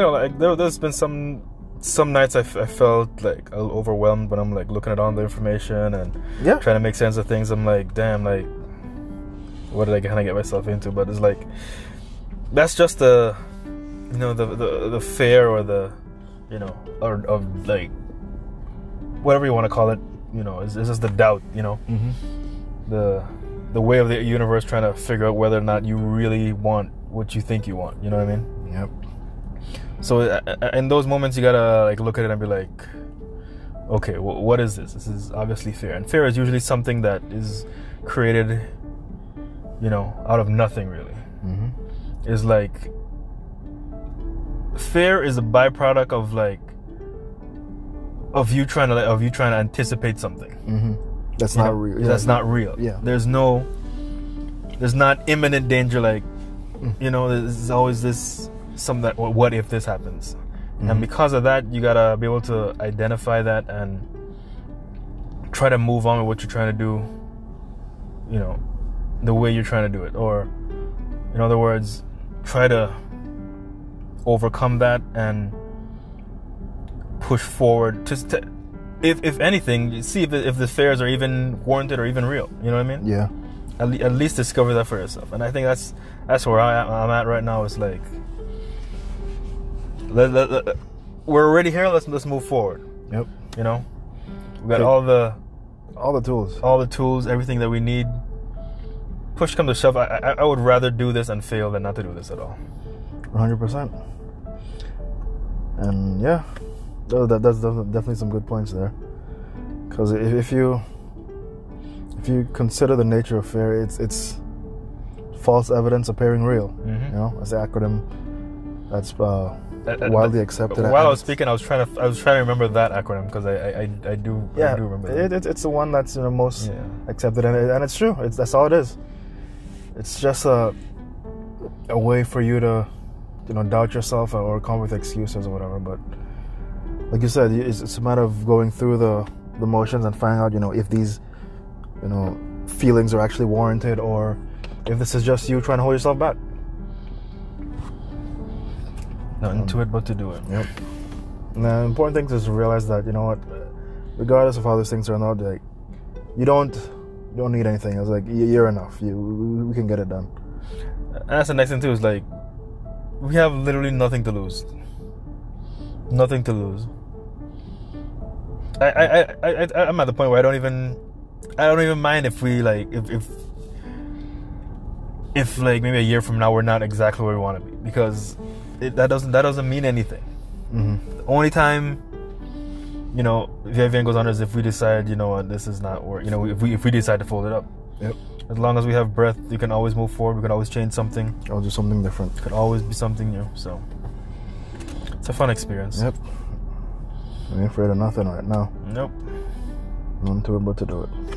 You know, like there, there's been some some nights I, f- I felt like a little overwhelmed when I'm like looking at all the information and Yeah. trying to make sense of things. I'm like, damn, like what did I kind of get myself into? But it's like that's just the you know the the, the fear or the you know or of like whatever you want to call it. You know, is just the doubt. You know, Mm-hmm. the the way of the universe trying to figure out whether or not you really want what you think you want. You know what I mean? Yep. So uh, uh, in those moments, you gotta like look at it and be like, okay, wh- what is this? This is obviously fear, and fear is usually something that is created, you know, out of nothing really. Mm-hmm. Is like fear is a byproduct of like of you trying to like, of you trying to anticipate something. Mm-hmm. That's you not know? real. That's not real. Yeah. There's no. There's not imminent danger. Like, Mm. you know, there's always this some that well, what if this happens, Mhm. and because of that, you gotta be able to identify that and try to move on with what you're trying to do. You know, the way you're trying to do it, or in other words, try to overcome that and push forward. Just to, if if anything, see if the, if the fears are even warranted or even real. You know what I mean? Yeah. At, le- at least discover that for yourself. And I think that's that's where I, I'm at right now. It's like let, let, let- we're already here. Let's let's move forward. Yep. You know, we got all the All the tools. all the tools, everything that we need. Push come to shove, I, I, I would rather do this and fail than not to do this at all. 100%. And yeah, that, that's definitely some good points there. Because if, if you if you consider the nature of fear, it's it's false evidence appearing real. Mhm. You know, that's the acronym that's uh, Uh, uh, widely accepted. While I was speaking, I was trying to I was trying to remember that acronym because I, I I I do yeah, I do remember it, it, it's the one that's you know most Yeah. accepted, and, it, and it's true. It's that's all it is. It's just a a way for you to you know doubt yourself or come with excuses or whatever. But like you said, it's, it's a matter of going through the the motions and finding out you know if these you know feelings are actually warranted or if this is just you trying to hold yourself back. Nothing um, to it but to do it. Yep. And the important thing is to realize that you know what, regardless of how these things turn out, like you don't you don't need anything. It's like you- you're enough. You we- can get it done. And that's the next thing too. Is like we have literally nothing to lose. Nothing to lose. I I I, I I- I'm at the point where I don't even I don't even mind if we like if if if like maybe a year from now we're not exactly where we want to be because it, that doesn't that doesn't mean anything. Mm-hmm. The only time you know if everything goes on is if we decide you know what this is not work. You know if we if we decide to fold it up. Yep. As long as we have breath, you can always move forward. We can always change something. I'll do something different. Could always be something new. So it's a fun experience. Yep. I ain't afraid of nothing right now. Nope. Nothing to it but to do it.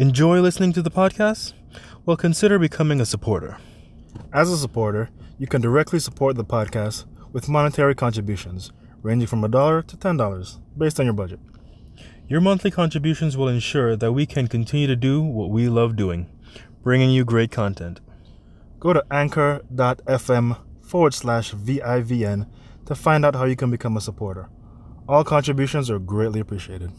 Enjoy listening to the podcast? Well, consider becoming a supporter. As a supporter, you can directly support the podcast with monetary contributions ranging from a dollar to ten dollars, based on your budget. Your monthly contributions will ensure that we can continue to do what we love doing, bringing you great content. Go to anchor.fm forward slash VIVN to find out how you can become a supporter. All contributions are greatly appreciated.